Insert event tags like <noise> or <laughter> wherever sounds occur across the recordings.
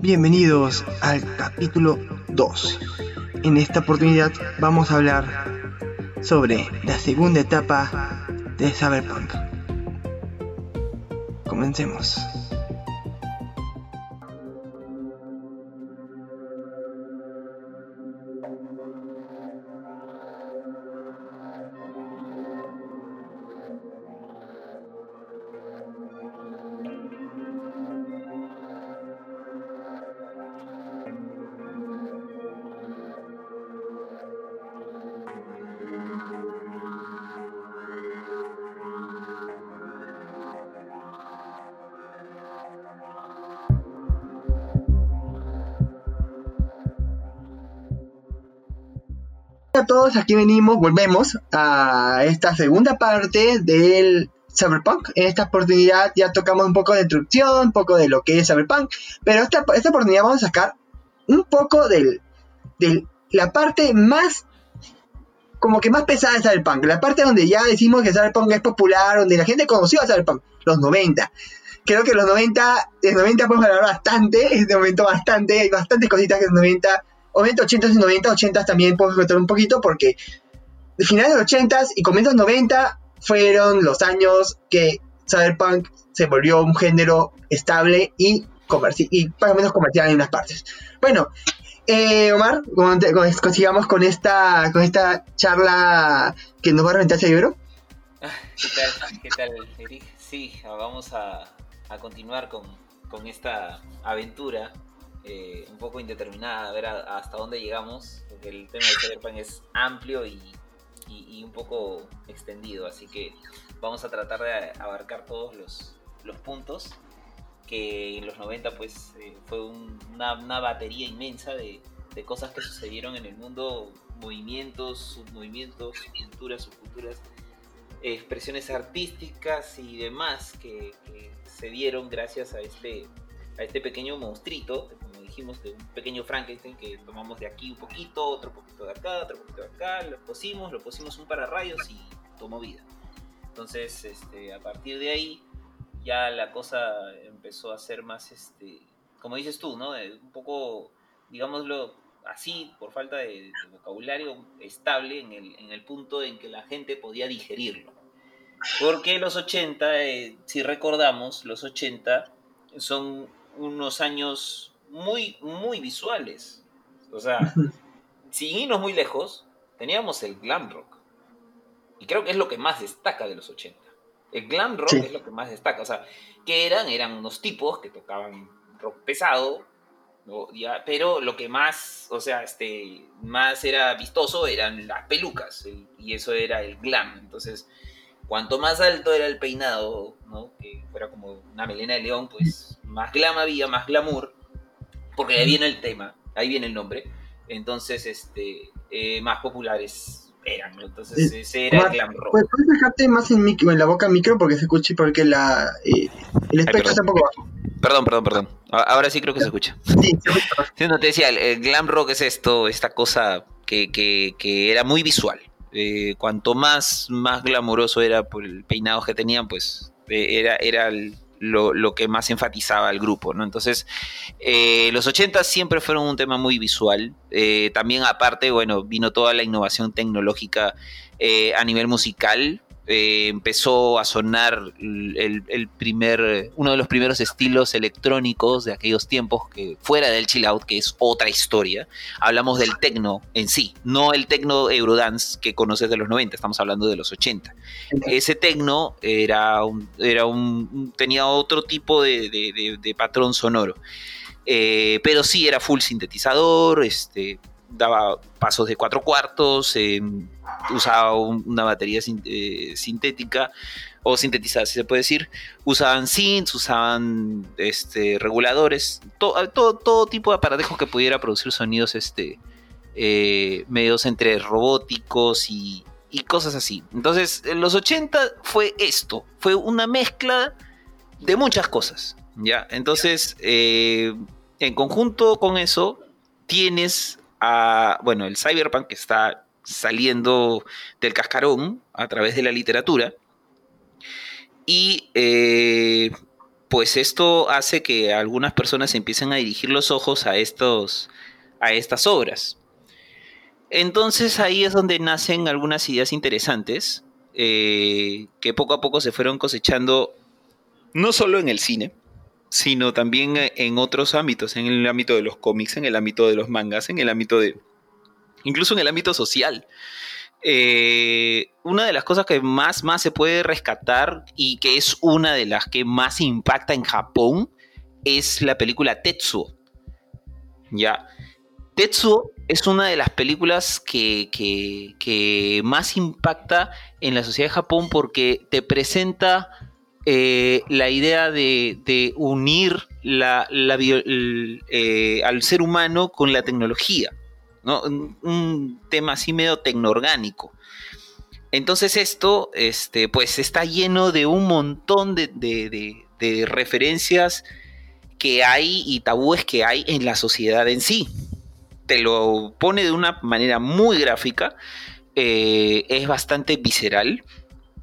Bienvenidos al capítulo 2. En esta oportunidad vamos a hablar sobre la segunda etapa de Cyberpunk. Comencemos. Todos, aquí venimos, volvemos a esta segunda parte del Cyberpunk. En esta oportunidad ya tocamos un poco de introducción, un poco de lo que es Cyberpunk, pero esta, esta oportunidad vamos a sacar un poco de la parte más como que más pesada de Cyberpunk, la parte donde ya decimos que Cyberpunk es popular, donde la gente conoció a Cyberpunk, los 90. Creo que los 90, de 90 podemos hablar bastante, es de momento bastante, hay bastantes cositas que en 90 obviamente 80s y 90, 80s también puedo contar un poquito porque finales de 80s y comienzos 90 fueron los años que Cyberpunk se volvió un género estable y, y más o menos comercial en unas partes. Bueno, eh, Omar, consigamos con esta, con esta charla que nos va a reventar ese libro. ¿Qué tal, qué tal, Eric? Sí, vamos a, a continuar con, con esta aventura eh, un poco indeterminada, a ver hasta dónde llegamos, porque el tema de Cyberpunk es amplio y, un poco extendido, así que vamos a tratar de abarcar todos los, los puntos que en los 90 pues eh, fue una, una, batería inmensa de, de, cosas que sucedieron en el mundo, movimientos, submovimientos, subculturas, subculturas, expresiones artísticas y demás que, que se dieron gracias a este, a este pequeño monstruito de un pequeño Frankenstein que tomamos de aquí un poquito, otro poquito de acá, otro poquito de acá, lo pusimos, lo pusimos un para rayos y tomó vida. Entonces, este, a partir de ahí, ya la cosa empezó a ser más, este, como dices tú, ¿no? Un poco, digámoslo así, por falta de, vocabulario estable en el, en el, punto en que la gente podía digerirlo. Porque los 80, eh, si recordamos, los 80 son unos años muy, muy visuales. O sea, <laughs> sin irnos muy lejos, teníamos el glam rock. Y creo que es lo que más destaca de los 80. El glam rock es lo que más destaca. O sea, que eran? Eran unos tipos que tocaban rock pesado, pero lo que más, o sea, este, más era vistoso eran las pelucas, y eso era el glam. Entonces, cuanto más alto era el peinado, ¿no? que fuera como una melena de león, pues más glam había, más glamour, porque ahí viene el tema, ahí viene el nombre. Entonces, este, eh, más populares eran, ¿no? Entonces, ese era el glam rock. ¿Puedes dejarte más en, en la boca micro porque se escuche porque la, eh, el espectro está un poco bajo? Perdón, perdón, perdón. Ahora sí creo que se escucha. Sí, se escucha. <laughs> no, te decía, el, glam rock es esto, esta cosa que, que, que era muy visual. Eh, cuanto más, más glamoroso era por el peinado que tenían, pues era, era el, lo, que más enfatizaba el grupo, ¿no? Entonces, eh, los 80 siempre fueron un tema muy visual. Eh, también aparte, bueno, vino toda la innovación tecnológica eh, a nivel musical. Eh, empezó a sonar el, primer, uno de los primeros estilos electrónicos de aquellos tiempos que fuera del chill out, que es otra historia. Hablamos del techno en sí, no el techno Eurodance que conoces de los 90, estamos hablando de los 80. Ese techno era un, era un, tenía otro tipo de, patrón sonoro. Eh, pero sí era full sintetizador, este, daba pasos de cuatro cuartos, eh, usaba una batería eh, sintética o sintetizada, si se puede decir. Usaban synths, usaban este, reguladores, todo, tipo de aparatejos que pudiera producir sonidos este, eh, medios entre robóticos y, y, cosas así. Entonces, en los 80 fue esto, fue una mezcla de muchas cosas. ¿ya? Entonces, en conjunto con eso, tienes a, bueno, el cyberpunk que está saliendo del cascarón a través de la literatura. Y eh, pues esto hace que algunas personas empiecen a dirigir los ojos a, estos, a estas obras. Entonces ahí es donde nacen algunas ideas interesantes eh, que poco a poco se fueron cosechando no solo en el cine, sino también en otros ámbitos, en el ámbito de los cómics, en el ámbito de los mangas, en el ámbito de... incluso en el ámbito social. Eh, una de las cosas que más, más se puede rescatar y que es una de las que más impacta en Japón es la película Tetsuo. Ya. Tetsuo es una de las películas que, que, más impacta en la sociedad de Japón porque te presenta eh, la idea de, unir eh, al ser humano con la tecnología. Un, tema así medio tecnoorgánico. Entonces esto, este, pues está lleno de un montón de, referencias que hay y tabúes que hay en la sociedad en sí. Te lo pone de una manera muy gráfica, eh, es bastante visceral,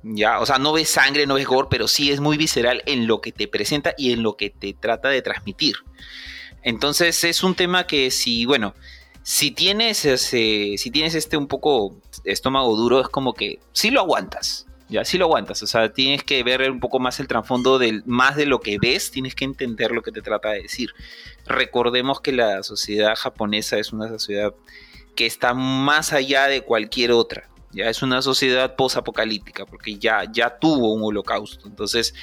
ya, o sea, no ves sangre, no ves gore, pero sí es muy visceral en lo que te presenta y en lo que te trata de transmitir. Entonces es un tema que si, bueno, si tienes ese, si tienes este un poco estómago duro, es como que sí lo aguantas. Ya, sí lo aguantas. O sea, tienes que ver un poco más el trasfondo del, más de lo que ves, tienes que entender lo que te trata de decir. Recordemos que la sociedad japonesa es una sociedad que está más allá de cualquier otra. Ya es una sociedad posapocalíptica, porque ya, ya tuvo un holocausto. Entonces,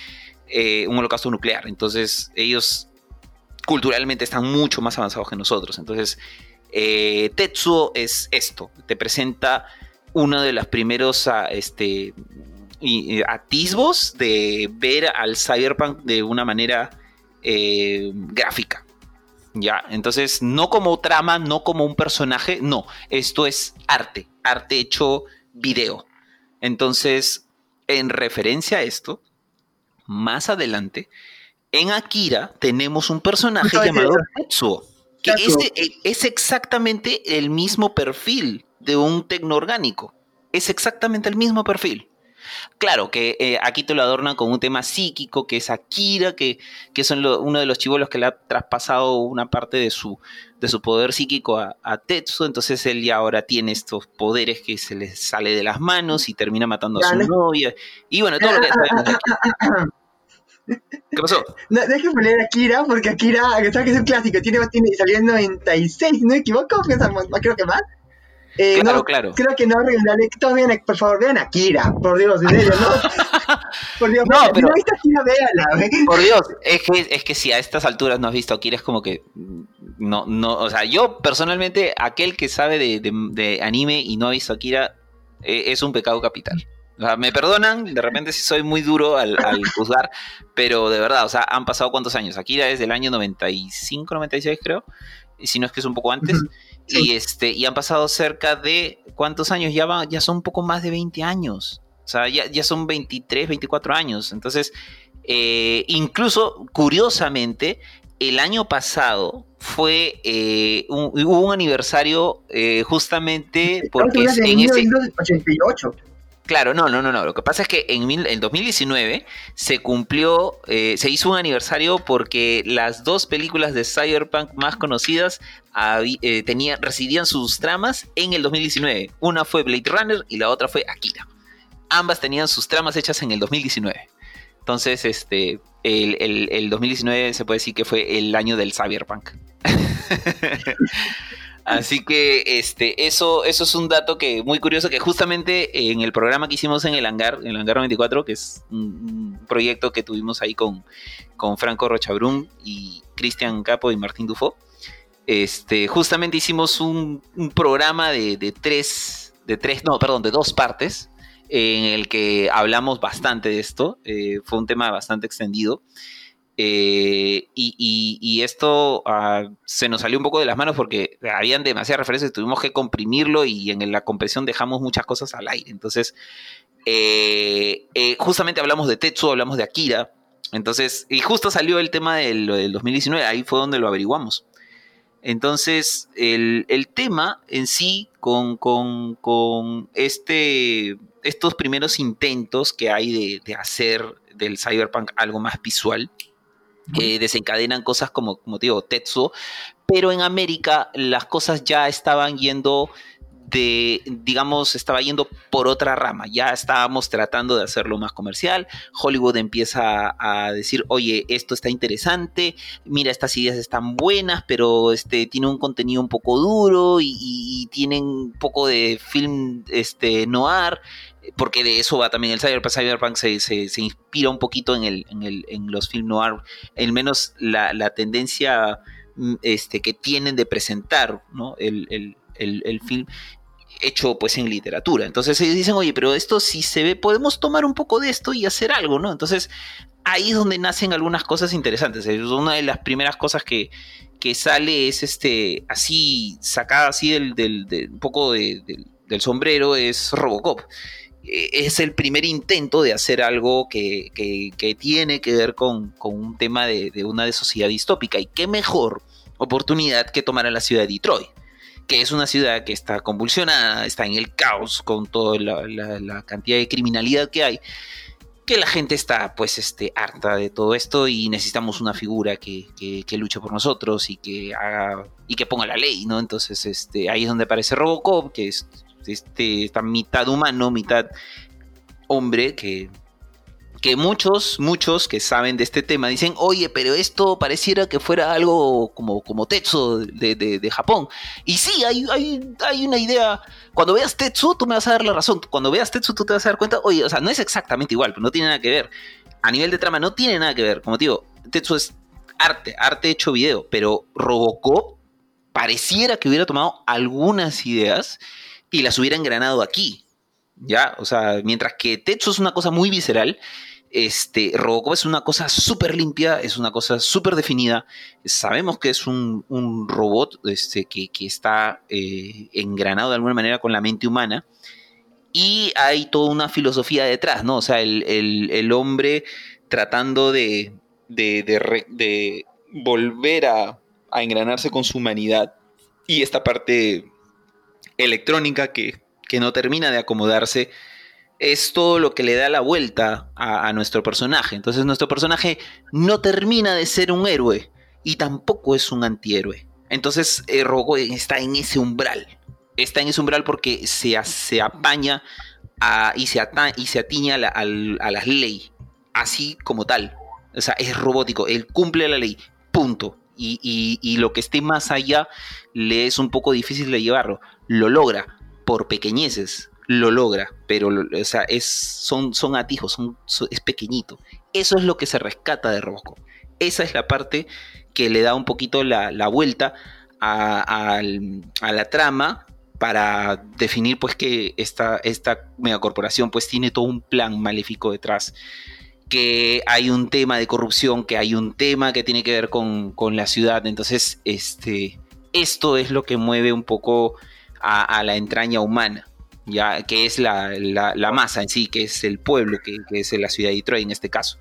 eh, un holocausto nuclear. Entonces, ellos culturalmente están mucho más avanzados que nosotros. Entonces, eh, Tetsuo es esto, te presenta uno de los primeros ah, este, atisbos de ver al cyberpunk de una manera eh, gráfica. Ya, entonces no como trama, no como un personaje, no, esto es arte, arte hecho video. Entonces, en referencia a esto, más adelante, en Akira tenemos un personaje llamado Tetsuo que e, es exactamente el mismo perfil de un tecnoorgánico. Es exactamente el mismo perfil. Claro que eh, aquí te lo adornan con un tema psíquico, que es Akira, que, que es uno de los chivolos que le ha traspasado una parte de su, de su poder psíquico a, a, Tetsu. Entonces él ya ahora tiene estos poderes que se le sale de las manos y termina matando a su novia. Y bueno, todo lo que sabemos <coughs> ¿Qué pasó? No, poner a Akira, porque Akira, sabes que es un clásico, tiene, tiene salió en 96, ¿no me equivoco? Creo que más. Eh, claro, claro. Creo que no, todos vean, por favor, vean a Akira, por Dios, en serio, ¿no? <laughs> por Dios, no, pero, no viste Akira, véala. Por Dios, es que, es que si a estas alturas no has visto Akira, es como que, no, no, o sea, yo personalmente, aquel que sabe de, de, de anime y no ha visto Akira, eh, es un pecado capital me perdonan, de repente si soy muy duro al, juzgar, pero de verdad, o sea, han pasado cuántos años. Akira es del año 95, 96 creo, y si no es que es un poco antes. Y este, y han pasado cerca de cuántos años, ya ya son un poco más de 20 años. O sea, ya, son 23, 24 años. Entonces, eh, incluso, curiosamente, el año pasado fue eh, un, hubo un aniversario eh, justamente porque en ese 88. Claro, no, no, no, no. Lo que pasa es que en el 2019 se cumplió, eh, se hizo un aniversario porque las dos películas de Cyberpunk más conocidas eh, residían sus tramas en el 2019. Una fue Blade Runner y la otra fue Akira. Ambas tenían sus tramas hechas en el 2019. Entonces, este, el, el, el 2019 se puede decir que fue el año del Cyberpunk. <laughs> Así que este, eso, eso es un dato que muy curioso que justamente en el programa que hicimos en el hangar, en el hangar 94, que es un, proyecto que tuvimos ahí con, con Franco Rochabrún y Cristian Capo y Martín Dufo, este, justamente hicimos un, programa de, tres, de tres, no, perdón, de dos partes, en el que hablamos bastante de esto. Eh, fue un tema bastante extendido. Eh, y, esto ah, se nos salió un poco de las manos porque habían demasiadas referencias, tuvimos que comprimirlo y en la compresión dejamos muchas cosas al aire. Entonces, eh, eh, justamente hablamos de Tetsu, hablamos de Akira. Entonces, y justo salió el tema del, del 2019, ahí fue donde lo averiguamos. Entonces, el, tema en sí, con, con, este, estos primeros intentos que hay de hacer del cyberpunk algo más visual, eh, desencadenan cosas como, como te digo, Tetsuo, pero en América las cosas ya estaban yendo de, digamos, estaba yendo por otra rama. Ya estábamos tratando de hacerlo más comercial. Hollywood empieza a decir, oye, esto está interesante, mira, estas ideas están buenas, pero este, tiene un contenido un poco duro y, y, tienen un poco de film este, noir porque de eso va también el Cyberpunk. Se, se, inspira un poquito en, el, en, el, en los film noir, al menos la, la, tendencia mm, este, que tienen de presentar ¿no? el, el, film hecho pues en literatura. Entonces ellos dicen, oye, pero esto si se ve, podemos tomar un poco de esto y hacer algo, ¿no? Entonces ahí es donde nacen algunas cosas interesantes. Una de las primeras cosas que, que sale es este, así, sacada así del, del, un poco del sombrero, es Robocop. Eh, es el primer intento de hacer algo que, tiene que ver con, un tema de, una sociedad distópica. Y qué mejor oportunidad que tomar a la ciudad de Detroit, que es una ciudad que está convulsionada, está en el caos con toda la, cantidad de criminalidad que hay. Que la gente está pues este, harta de todo esto y necesitamos una figura que, luche por nosotros y que haga y que ponga la ley, ¿no? Entonces este, ahí es donde aparece Robocop, que es este, esta mitad humano, mitad hombre, que, que muchos, muchos que saben de este tema dicen, oye, pero esto pareciera que fuera algo como, como Tetsu de, Japón. Y sí, hay, hay, una idea. Cuando veas Tetsu, tú me vas a dar la razón. Cuando veas Tetsu, tú te vas a dar cuenta, oye, o sea, no es exactamente igual, pero no tiene nada que ver. A nivel de trama, no tiene nada que ver. Como digo, Tetsu es arte, arte hecho video, pero Robocop pareciera que hubiera tomado algunas ideas y las hubiera engranado aquí. ¿Ya? O sea, mientras que Tetsu es una cosa muy visceral, este, Robocop es una cosa súper limpia, es una cosa súper definida. Sabemos que es un, robot este, que, está eh, engranado de alguna manera con la mente humana. Y hay toda una filosofía detrás, ¿no? O sea, el, hombre tratando de, de, volver a, a engranarse con su humanidad. Y esta parte electrónica que, no termina de acomodarse, es todo lo que le da la vuelta a, nuestro personaje. Entonces nuestro personaje no termina de ser un héroe y tampoco es un antihéroe. Entonces eh, está en ese umbral. Está en ese umbral porque se, se apaña y, se y se atiña a, las leyes, así como tal. O sea, es robótico, él cumple la ley, punto. Y, lo que esté más allá le es un poco difícil de llevarlo lo logra por pequeñeces, lo logra, pero o sea, es, son, son atijos, es pequeñito. Eso es lo que se rescata de Robocop. Esa es la parte que le da un poquito la, vuelta a, la trama para definir pues que esta, esta megacorporación pues tiene todo un plan maléfico detrás que hay un tema de corrupción, que hay un tema que tiene que ver con, con la ciudad. Entonces, este, esto es lo que mueve un poco a, la entraña humana, ya que es la, masa en sí, que es el pueblo, que, es la ciudad de Detroit en este caso.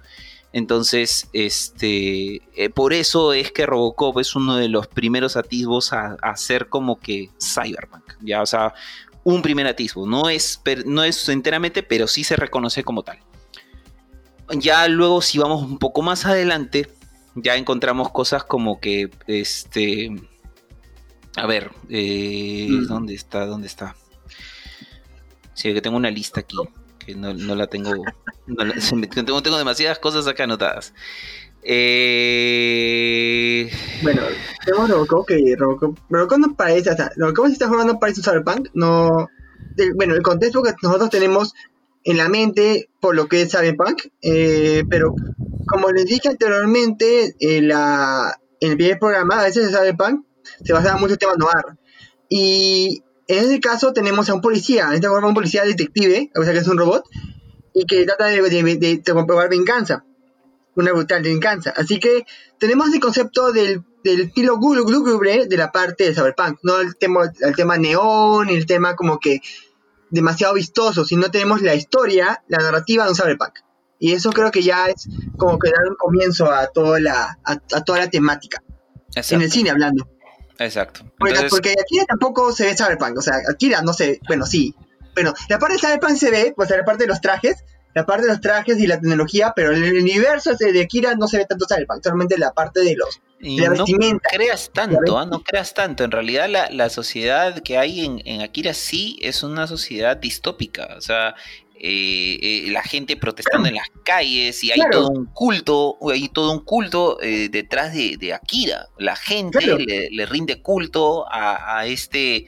Entonces, este, eh, por eso es que Robocop es uno de los primeros atisbos a, ser como que Cyberpunk, ya, o sea, un primer atisbo, no es, no es enteramente, pero sí se reconoce como tal. Ya luego, si vamos un poco más adelante, ya encontramos cosas como que, este, a ver, eh, mm. ¿dónde está? ¿Dónde está? Sí, que tengo una lista aquí, que no, la tengo, no <laughs> tengo, tengo demasiadas cosas acá anotadas. Eh... Bueno, tenemos Robocop que Robocop, Robocop no parece, o sea, Robocop se está jugando parece un Cyberpunk, no... bueno, el contexto que nosotros tenemos en la mente por lo que es Cyberpunk, eh, pero como les dije anteriormente, en, la, en el primer programa, a veces de Cyberpunk se basaba mucho en temas noir. Y en ese caso tenemos a un policía, en este caso un policía detective, o sea que es un robot, y que trata de, de, comprobar venganza, una brutal venganza. Así que tenemos el concepto del, del estilo lúgubre de la parte de Cyberpunk, no el tema, el tema neón, el tema como que demasiado vistoso, sino tenemos la historia, la narrativa de un Cyberpunk. Y eso creo que ya es como que dar un comienzo a toda la, a, toda la temática. En el cine hablando. Exacto. Porque, porque Akira tampoco se ve Cyberpunk. O sea, Akira no sé. Bueno, sí. Bueno, la parte de Cyberpunk se ve, pues la parte de los trajes, la parte de los trajes y la tecnología, pero en el universo de Akira no se ve tanto cyberpunk, solamente la parte de los la no creas tanto, ¿ah? no creas tanto. En realidad la, sociedad que hay en, en, Akira sí es una sociedad distópica. O sea, eh, eh, la gente protestando en las calles y hay todo un culto, hay todo un culto eh, detrás de, Akira. La gente le, rinde culto a, este...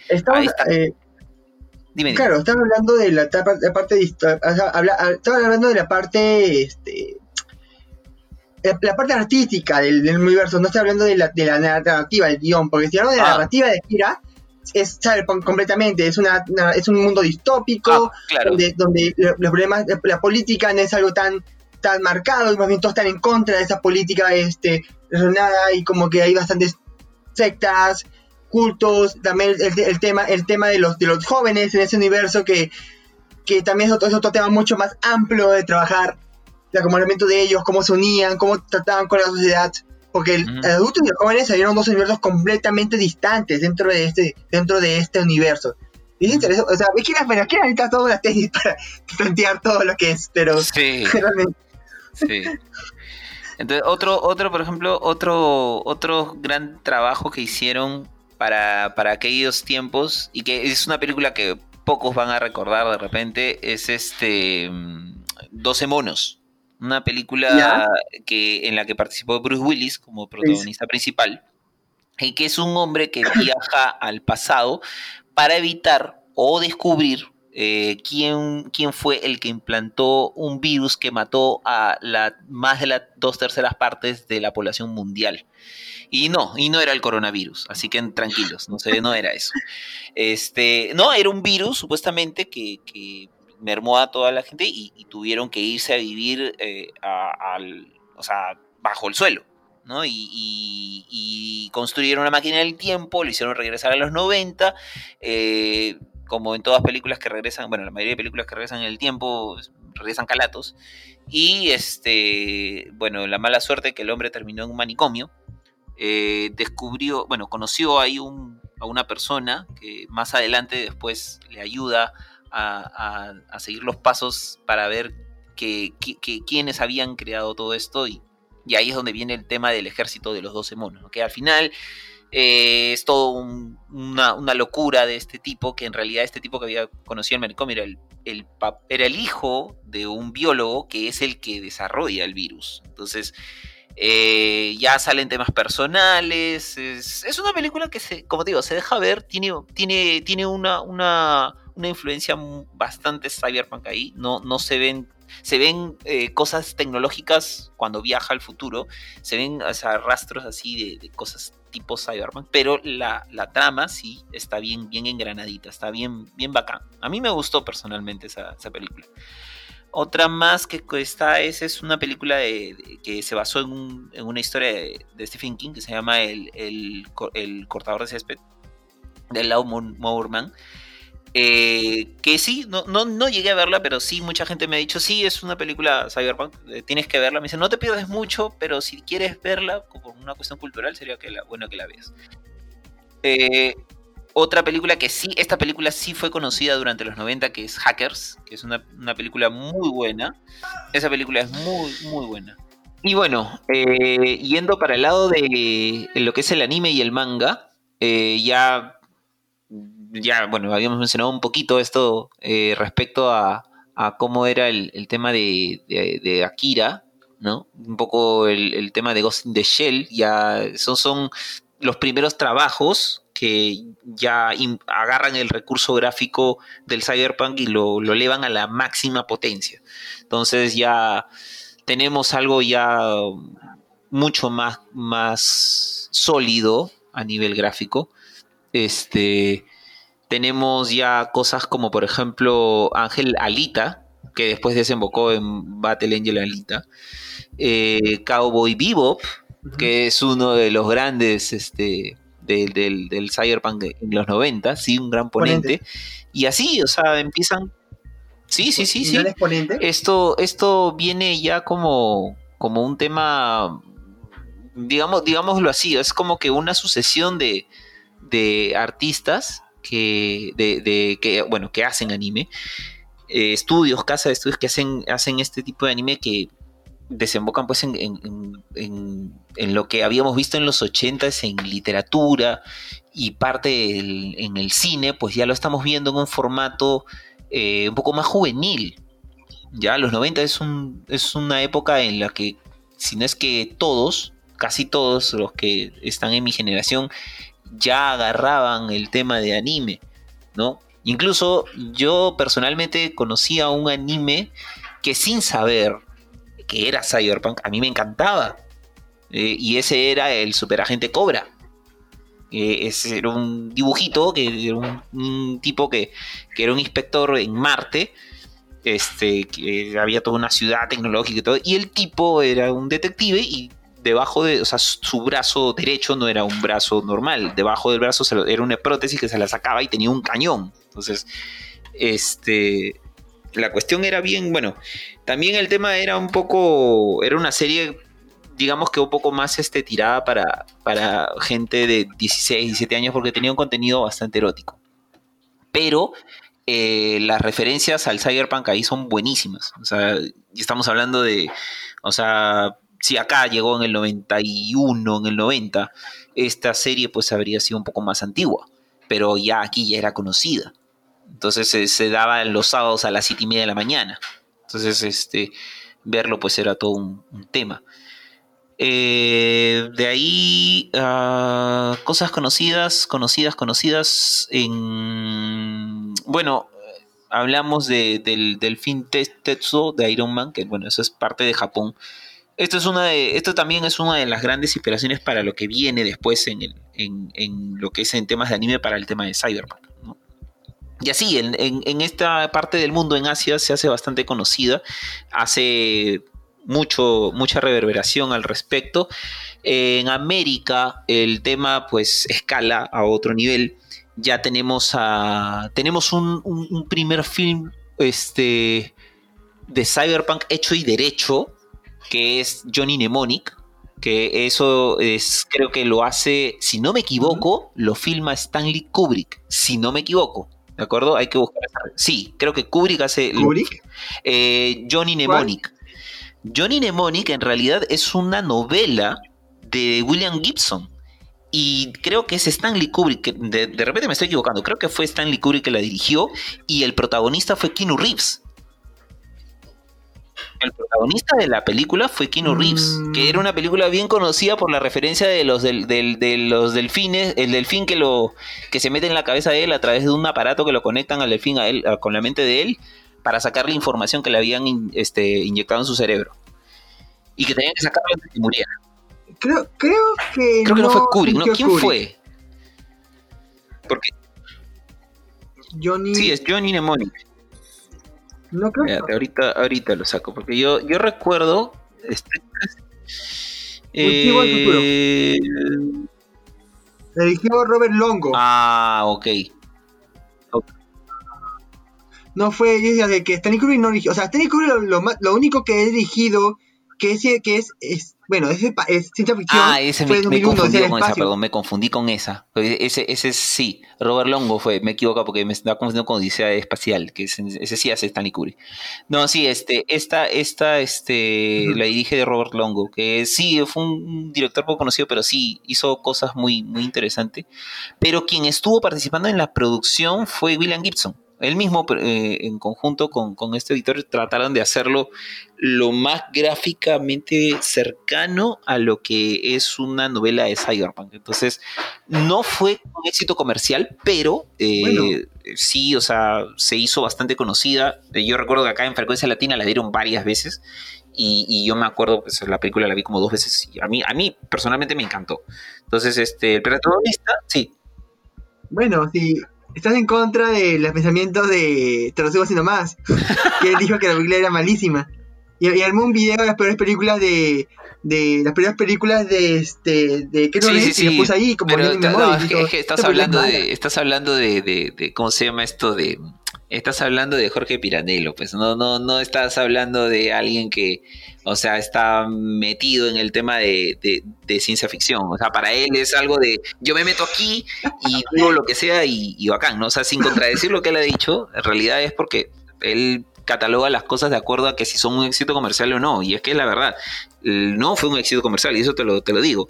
Dime, claro, estaba hablando de la, parte de, estaba hablando de la parte este, la, parte artística del, universo, no estoy hablando de la, de la narrativa, del guion, porque si hablamos de la ah. narrativa de Akira, es cyberpunk completamente, es una, es un mundo distópico, ah, donde, donde, los problemas, la política no es algo tan, tan marcado, más bien todos están en contra de esa política este, nada y como que hay bastantes sectas, cultos, también el, tema, el tema de los, de los jóvenes en ese universo que, que también es otro, es otro tema mucho más amplio de trabajar, el acomodamiento de ellos, cómo se unían, cómo trataban con la sociedad porque el, adulto y los jóvenes salieron dos universos completamente distantes dentro de este, dentro de este universo. Y es interesante, o sea, es que bueno, aquí necesitas toda una tesis para <laughs> plantear todo lo que es, pero sí. <laughs> Sí. Entonces, otro, otro, por ejemplo, otro, otro gran trabajo que hicieron para, para aquellos tiempos, y que es una película que pocos van a recordar de repente, es este 12 mm, monos una película que, en la que participó Bruce Willis como protagonista principal, y que es un hombre que <coughs> viaja al pasado para evitar o descubrir eh, quién, quién, fue el que implantó un virus que mató a la, más de las dos terceras partes de la población mundial. Y no, y no era el coronavirus, así que tranquilos, no, sé, no era eso. <laughs> Este, no, era un virus supuestamente que, que mermó a toda la gente y, tuvieron que irse a vivir eh, al, o sea, bajo el suelo. ¿no? Y, construyeron una máquina del tiempo, lo hicieron regresar a los 90, eh, como en todas películas que regresan, bueno, la mayoría de películas que regresan en el tiempo, regresan calatos, y este, bueno, la mala suerte que el hombre terminó en un manicomio, eh, descubrió, bueno, conoció ahí a una persona que más adelante después le ayuda a, seguir los pasos para ver que, quiénes habían creado todo esto y, ahí es donde viene el tema del ejército de los 12 monos, que al final eh, es todo una, locura de este tipo, que en realidad este tipo que había conocido en manicomio era el, el, era el hijo de un biólogo que es el que desarrolla el virus. Entonces, eh, ya salen temas personales. Es, una película que, se, como te digo, se deja ver, tiene, tiene, tiene una, una influencia bastante cyberpunk ahí. No, no se ven, se ven eh, cosas tecnológicas cuando viaja al futuro. Se ven rastros así de, cosas tipo cyberpunk. Pero la, trama sí está bien, bien engranadita, está bien, bien bacán. A mí me gustó personalmente esa, película. Otra más que está es, es una película que se basó en, una historia de, Stephen King que se llama El, el, cortador de césped de Lau Moorman. Eh, que sí, no, no, no, llegué a verla, pero sí, mucha gente me ha dicho, sí, es una película cyberpunk, eh, tienes que verla. Me dicen, no te pierdes mucho, pero si quieres verla por una cuestión cultural, sería que bueno que la veas. Eh, otra película que sí, esta película sí fue conocida durante los 90, que es Hackers, que es una, película muy buena. Esa película es muy, muy buena. Y bueno, yendo para el lado de lo que es el anime y el manga, ya ya, bueno, habíamos mencionado un poquito esto eh, respecto a, cómo era el, tema de, Akira, ¿no? Un poco el, tema de Ghost in the Shell, ya son, son los primeros trabajos que ya agarran el recurso gráfico del cyberpunk y lo, lo elevan a la máxima potencia. Entonces ya tenemos algo ya mucho más, más sólido a nivel gráfico. Este, tenemos ya cosas como, por ejemplo, Ángel Alita, que después desembocó en Battle Angel Alita. Eh, Cowboy Bebop, que es uno de los grandes este, del, del, Cyberpunk en los 90, sí, un gran ponente. Y así, o sea, empiezan. Sí, sí, sí, sí. Esto, esto viene ya como, como un tema, digamos, digámoslo así, es como que una sucesión de, de artistas que, de, que, bueno, que hacen anime, eh, estudios, casa de estudios que hacen, hacen este tipo de anime que desembocan pues en, lo que habíamos visto en los 80 en literatura y parte en el cine, pues ya lo estamos viendo en un formato eh, un poco más juvenil. Ya los 90 es, un, es una época en la que, si no es que todos, casi todos los que están en mi generación, ya agarraban el tema de anime, ¿no? Incluso yo personalmente conocía un anime que sin saber que era Cyberpunk, a mí me encantaba. Eh, y ese era el superagente Cobra. Ese era un dibujito, que era un, tipo que, que, era un inspector en Marte. Este, que había toda una ciudad tecnológica y todo. Y el tipo era un detective y debajo de, o sea, su brazo derecho no era un brazo normal. Debajo del brazo era una prótesis que se la sacaba y tenía un cañón. Entonces, este, la cuestión era bien, bueno, también el tema era un poco, era una serie, digamos que un poco más este, tirada para, para gente de 16, 17 años porque tenía un contenido bastante erótico. Pero eh, las referencias al Cyberpunk ahí son buenísimas. O sea, estamos hablando de, o sea, si acá llegó en el 91, en el 90, esta serie pues habría sido un poco más antigua, pero ya aquí ya era conocida. Entonces se daba los sábados a las siete y media de la mañana. Entonces, este, verlo pues era todo un, tema. Eh, de ahí, ah, cosas conocidas, conocidas, conocidas. En, bueno, hablamos del, del fin Tetsuo de Iron Man, que bueno, eso es parte de Japón. Esto, es una de, esto también es una de las grandes inspiraciones para lo que viene después en, el, en, en lo que es en temas de anime para el tema de Cyberpunk. Y así, en, esta parte del mundo, en Asia, se hace bastante conocida, hace mucho, mucha reverberación al respecto. En América el tema pues escala a otro nivel. Ya tenemos, a, tenemos un, primer film este, de Cyberpunk hecho y derecho, que es Johnny Mnemonic, que eso es, creo que lo hace, si no me equivoco, lo filma Stanley Kubrick, si no me equivoco. ¿De acuerdo? Hay que buscar Sí, creo que Kubrick hace. ¿Kubrick? Eh, Johnny Mnemonic. Johnny Mnemonic en realidad es una novela de William Gibson. Y creo que es Stanley Kubrick, de, de, repente me estoy equivocando, creo que fue Stanley Kubrick que la dirigió y el protagonista fue Keanu Reeves el protagonista de la película fue Keanu Reeves, que era una película bien conocida por la referencia de los, del, de los delfines, el delfín que, lo, que se mete en la cabeza de él a través de un aparato que lo conectan al delfín a él, con la mente de él para sacar la información que le habían este, inyectado en su cerebro. Y que tenían que sacarlo antes de que muriera. Creo, creo que. Creo que no, fue Kubrick, ¿no? ¿Quién fue? Porque. Johnny. Sí, es Johnny Mnemonic. No creo. ahorita, ahorita lo saco, porque yo, yo recuerdo. Este, eh, dirigió Robert Longo. Ah, ok. No fue, que Stanley Kubrick no dirigió. O sea, Stanley Kubrick lo, lo, único que he dirigido, que es, que es, es bueno, ese es ciencia ficción. Ah, ese me, me confundí con esa, perdón, me confundí con esa. Ese, ese sí, Robert Longo fue, me equivoco porque me estaba confundiendo con Odisea Espacial, que ese, ese sí hace Stanley Kubrick. No, sí, este, esta, esta, este, la dirige de Robert Longo, que sí, fue un director poco conocido, pero sí hizo cosas muy, muy interesantes. Pero quien estuvo participando en la producción fue William Gibson. Él mismo, eh, en conjunto con, este editor, trataron de hacerlo lo más gráficamente cercano a lo que es una novela de Cyberpunk. Entonces, no fue un éxito comercial, pero eh, sí, o sea, se hizo bastante conocida. Yo recuerdo que acá en Frecuencia Latina la dieron varias veces. Y, yo me acuerdo, pues la película la vi como dos veces y a mí, a mí personalmente me encantó. Entonces, este, el protagonista, sí. Bueno, sí, estás en contra de los pensamientos de Te lo sigo haciendo más. <laughs> que él dijo que la película era malísima. Y, armó un video de las peores películas de. de las peores películas de este. de qué sí, sí, sí. y lo puso ahí como Pero, no, es que, estás hablando de. Estás hablando de, de, de. ¿Cómo se llama esto? de estás hablando de Jorge Pirandello, pues no, no, no estás hablando de alguien que, o sea, está metido en el tema de, ciencia ficción. O sea, para él es algo de yo me meto aquí y <laughs> digo lo que sea y, y bacán, ¿no? O sea, sin contradecir lo que él ha dicho, en realidad es porque él cataloga las cosas de acuerdo a que si son un éxito comercial o no. Y es que es la verdad, no fue un éxito comercial, y eso te lo, te lo digo.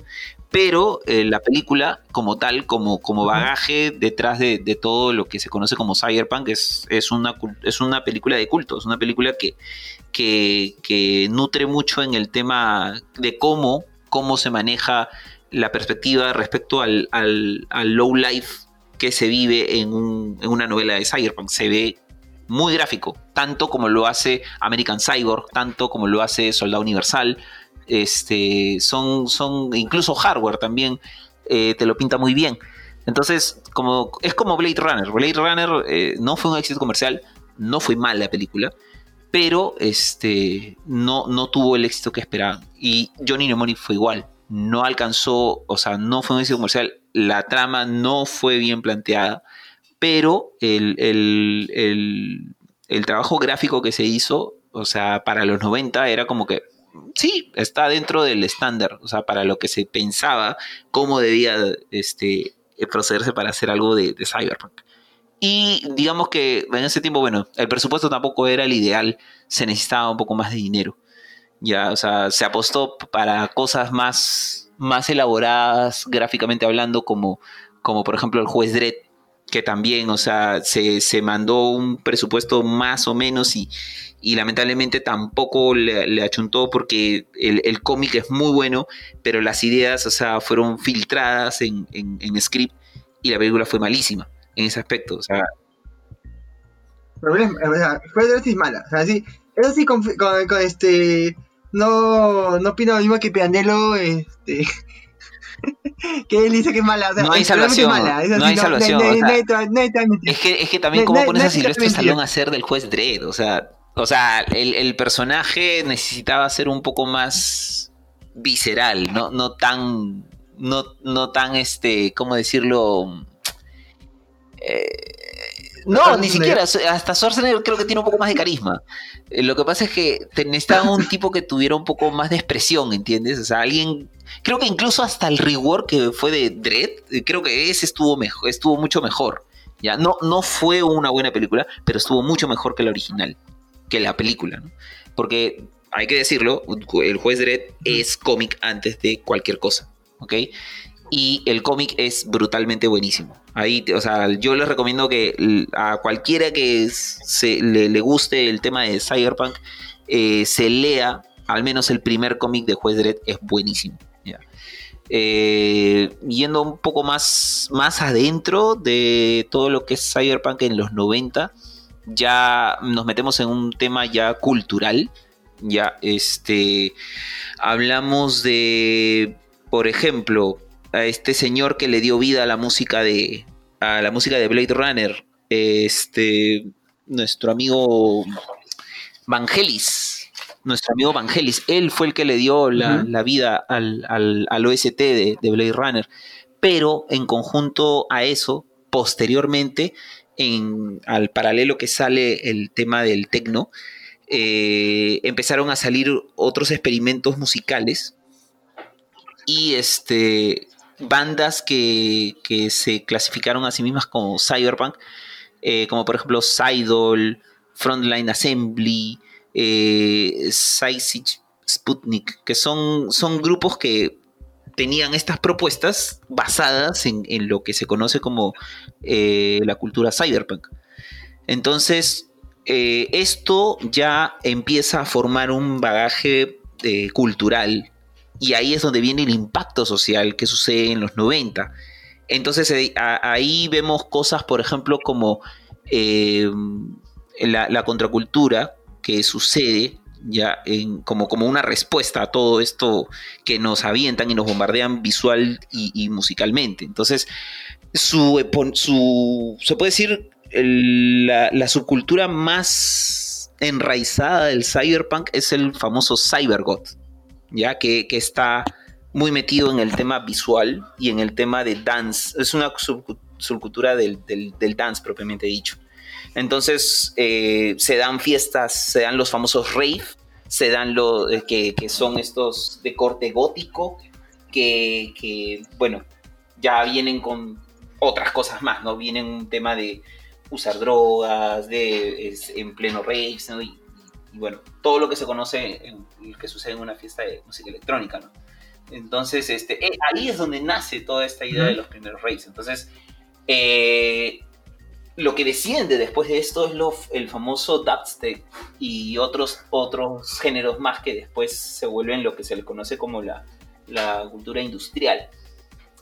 Pero eh, la película, como tal, como, como bagaje detrás de, todo lo que se conoce como Cyberpunk, es, es, una, es una película de culto, es una película que, que, nutre mucho en el tema de cómo, cómo se maneja la perspectiva respecto al, al, low life que se vive en, un, en, una novela de Cyberpunk. Se ve muy gráfico, tanto como lo hace American Cyborg, tanto como lo hace Soldado Universal. Este, son, son incluso hardware también eh, te lo pinta muy bien. Entonces, como, es como Blade Runner. Blade Runner eh, no fue un éxito comercial, no fue mala la película, pero este, no, no tuvo el éxito que esperaban. Y Johnny Mnemonic fue igual. No alcanzó, o sea, no fue un éxito comercial. La trama no fue bien planteada pero el, trabajo gráfico que se hizo, o sea, para los 90 era como que, sí, está dentro del estándar, o sea, para lo que se pensaba, cómo debía este, procederse para hacer algo de, Cyberpunk. Y digamos que en ese tiempo, bueno, el presupuesto tampoco era el ideal, se necesitaba un poco más de dinero. Ya, o sea, se apostó para cosas más, más elaboradas gráficamente hablando, como, como por ejemplo el juez Dredd, que también, o sea, se, mandó un presupuesto más o menos y, y lamentablemente tampoco le, achuntó porque el, cómic es muy bueno, pero las ideas, o sea, fueron filtradas en, en, script y la película fue malísima en ese aspecto, o sea... fue de mala, o sea, sí, eso sí, con, con, este... No, no opino lo mismo que Piandello, este... <laughs> que él dice que es mala. no hay salvación. no hay salvación. es, que, es que también, ¿cómo pones a Silvestre Stallone a ser del juez Dredd? O sea, o sea el, personaje necesitaba ser un poco más visceral, no, no tan. No, no tan este. ¿Cómo decirlo? No, ni siquiera. Hasta Schwarzenegger creo que tiene un poco más de carisma. Eh, lo que pasa es que necesitaba un tipo que tuviera un poco más de expresión, ¿entiendes? O sea, alguien. Creo que incluso hasta el reward que fue de Dread, eh, creo que ese estuvo mejor, estuvo mucho mejor. Ya, no, no fue una buena película, pero estuvo mucho mejor que la original, que la película, ¿no? Porque hay que decirlo, el juez Dredd es cómic antes de cualquier cosa, ¿ok? Y el cómic es brutalmente buenísimo. Ahí, o sea, yo les recomiendo que a cualquiera que se, le, guste el tema de Cyberpunk eh, se lea al menos el primer cómic de Juez Dredd, es buenísimo. Eh, yendo un poco más, más adentro de todo lo que es Cyberpunk en los 90, ya nos metemos en un tema ya cultural. Ya, este, hablamos de, por ejemplo, a este señor que le dio vida a la música de a la música de Blade Runner, este nuestro amigo Vangelis, nuestro amigo Vangelis, él fue el que le dio la, vida al, al, OST de, Blade Runner, pero en conjunto a eso, posteriormente, en, al paralelo que sale el tema del techno, eh, empezaron a salir otros experimentos musicales y este bandas que, se clasificaron a sí mismas como cyberpunk, eh, como por ejemplo Sidol, Frontline Assembly, eh, Sputnik, que son, son grupos que tenían estas propuestas basadas en, lo que se conoce como eh, la cultura cyberpunk. Entonces, eh, esto ya empieza a formar un bagaje cultural y ahí es donde viene el impacto social que sucede en los 90. Entonces eh, ahí vemos cosas, por ejemplo, como eh, la, contracultura que sucede ya en, como, como una respuesta a todo esto que nos avientan y nos bombardean visual y, musicalmente. Entonces, su, se puede decir la, la subcultura más enraizada del cyberpunk es el famoso cybergot ya que, está muy metido en el tema visual y en el tema de dance. Es una subcultura del, dance propiamente dicho. Entonces eh, se dan fiestas, se dan los famosos rave, se dan lo eh, que, son estos de corte gótico, que, bueno, ya vienen con otras cosas más, ¿no? Vienen un tema de, usar drogas, de en pleno rave, y, bueno, todo lo que se conoce, en, que sucede en una fiesta de música electrónica, ¿no? Entonces, este, eh, ahí es donde nace toda esta idea de los primeros raves. Entonces, eh, lo que desciende después de esto es lo, el famoso dubstep y otros, otros géneros más que después se vuelven lo que se le conoce como la, la cultura industrial.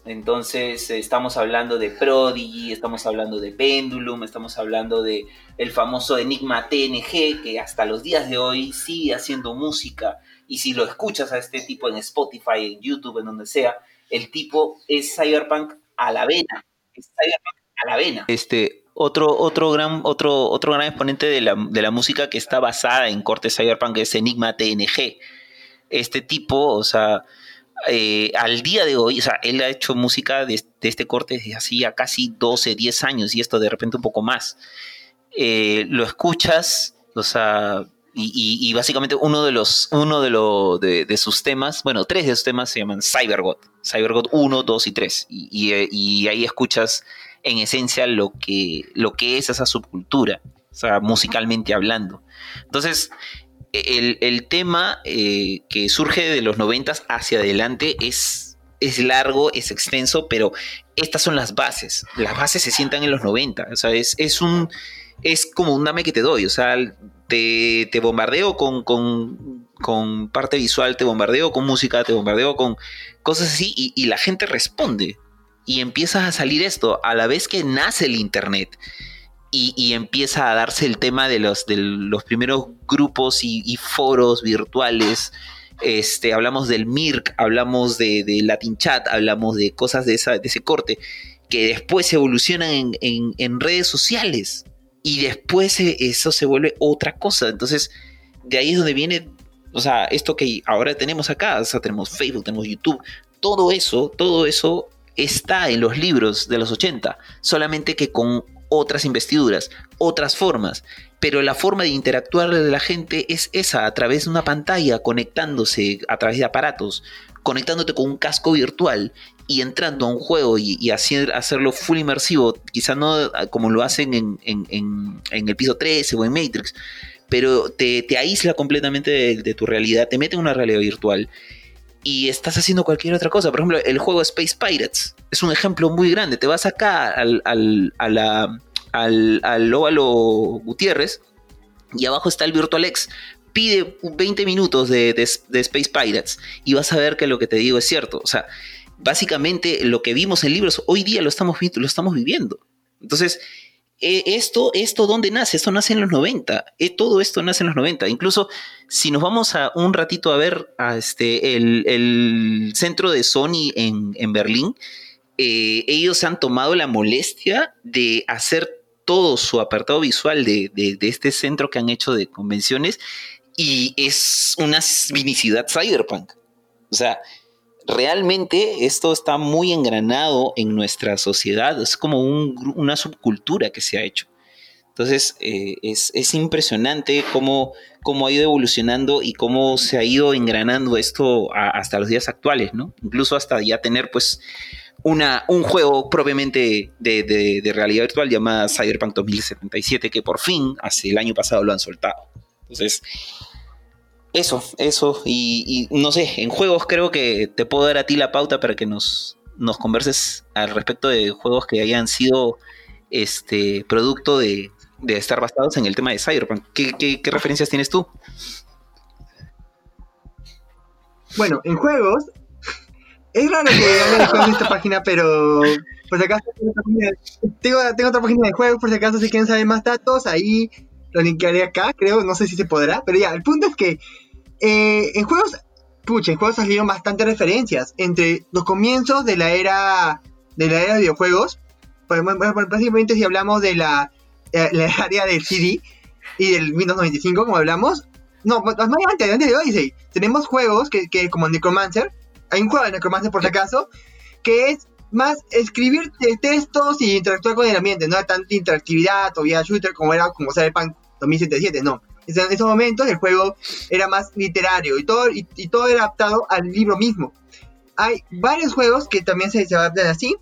Entonces estamos hablando de Prodigy, estamos hablando de Pendulum, estamos hablando de el famoso Enigma TNG que hasta los días de hoy sigue haciendo música y si lo escuchas a este tipo en Spotify, en YouTube, en donde sea, el tipo es cyberpunk a la vena, cyberpunk a la vena. Este otro otro gran otro otro gran exponente de la, de la música que está basada en corte cyberpunk es Enigma TNG. Este tipo, o sea, eh, al día de hoy, o sea, él ha hecho música de, este corte desde hacía casi 12, 10 años y esto de repente un poco más. Eh, lo escuchas, o sea, y, básicamente uno de los, uno de, de, sus temas, bueno, tres de sus temas se llaman CyberGod, CyberGod 1, 2 y 3, y, ahí escuchas en esencia lo que, lo que es esa subcultura, o sea, musicalmente hablando. Entonces, el, tema eh, que surge de los noventas hacia adelante es, es largo, es extenso, pero estas son las bases. Las bases se sientan en los 90. O sea, es, un. Es como un dame que te doy. O sea, te, bombardeo con, con, parte visual, te bombardeo con música, te bombardeo con cosas así, y, y la gente responde. Y empieza a salir esto a la vez que nace el Internet y, empieza a darse el tema de los, de los primeros grupos y, foros virtuales. Este, hablamos del MIRC, hablamos de, Latin Chat, hablamos de cosas de, esa, de ese corte, que después evolucionan en, redes sociales y después eso se vuelve otra cosa. Entonces, de ahí es donde viene, o sea, esto que ahora tenemos acá, o sea, tenemos Facebook, tenemos YouTube, todo eso, todo eso está en los libros de los 80, solamente que con otras investiduras, otras formas, pero la forma de interactuar de la gente es esa, a través de una pantalla, conectándose a través de aparatos, conectándote con un casco virtual y entrando a un juego y, hacerlo full inmersivo, quizá no como lo hacen en, el piso 13 o en Matrix, pero te, aísla completamente de, tu realidad, te mete en una realidad virtual y estás haciendo cualquier otra cosa. Por ejemplo, el juego Space Pirates es un ejemplo muy grande. Te vas acá al, al, al, al óvalo Gutiérrez y abajo está el VirtualX. Pide 20 minutos de, de, Space Pirates y vas a ver que lo que te digo es cierto. O sea, básicamente lo que vimos en libros hoy día lo estamos, lo estamos viviendo. Entonces, esto, esto, ¿dónde nace? Esto nace en los 90. Eh, todo esto nace en los 90. Incluso si nos vamos a un ratito a ver este, el, centro de Sony en, Berlín, eh, ellos han tomado la molestia de hacer todo su apartado visual de, de, este centro que han hecho de convenciones y es una vinicidad cyberpunk. O sea, realmente esto está muy engranado en nuestra sociedad, es como una subcultura que se ha hecho. Entonces eh, es, impresionante cómo, cómo, ha ido evolucionando y cómo se ha ido engranando esto hasta los días actuales, ¿no? Incluso hasta ya tener pues una, un juego propiamente de, realidad virtual llamada Cyberpunk 2077 que por fin, hace el año pasado lo han soltado. Entonces, eso, eso. Y, no sé, en juegos creo que te puedo dar a ti la pauta para que nos, nos converses al respecto de juegos que hayan sido este producto de, estar basados en el tema de Cyberpunk. ¿Qué, referencias tienes tú? Bueno, en juegos, es raro que hable de esta página, pero por si acaso tengo, tengo, otra página de juegos, por si acaso si quieren saber más datos, ahí lo linkearé acá, creo, no sé si se podrá, pero ya, el punto es que eh, en juegos, pucha, en juegos salieron bastantes referencias entre los comienzos de la era de la era de videojuegos, básicamente si hablamos de la, eh, la <laughs> área del CD y del Windows 95, como hablamos, no, más antes, antes de Odyssey, tenemos juegos que, que como Necromancer, hay un juego de Necromancer por si acaso, que es más escribir textos y interactuar con el ambiente, no era tanta interactividad o vía shooter como era como Cyberpunk 2077, no. En esos momentos el juego era más literario y todo, y, todo era adaptado al libro mismo. Hay varios juegos que también se, adaptan así.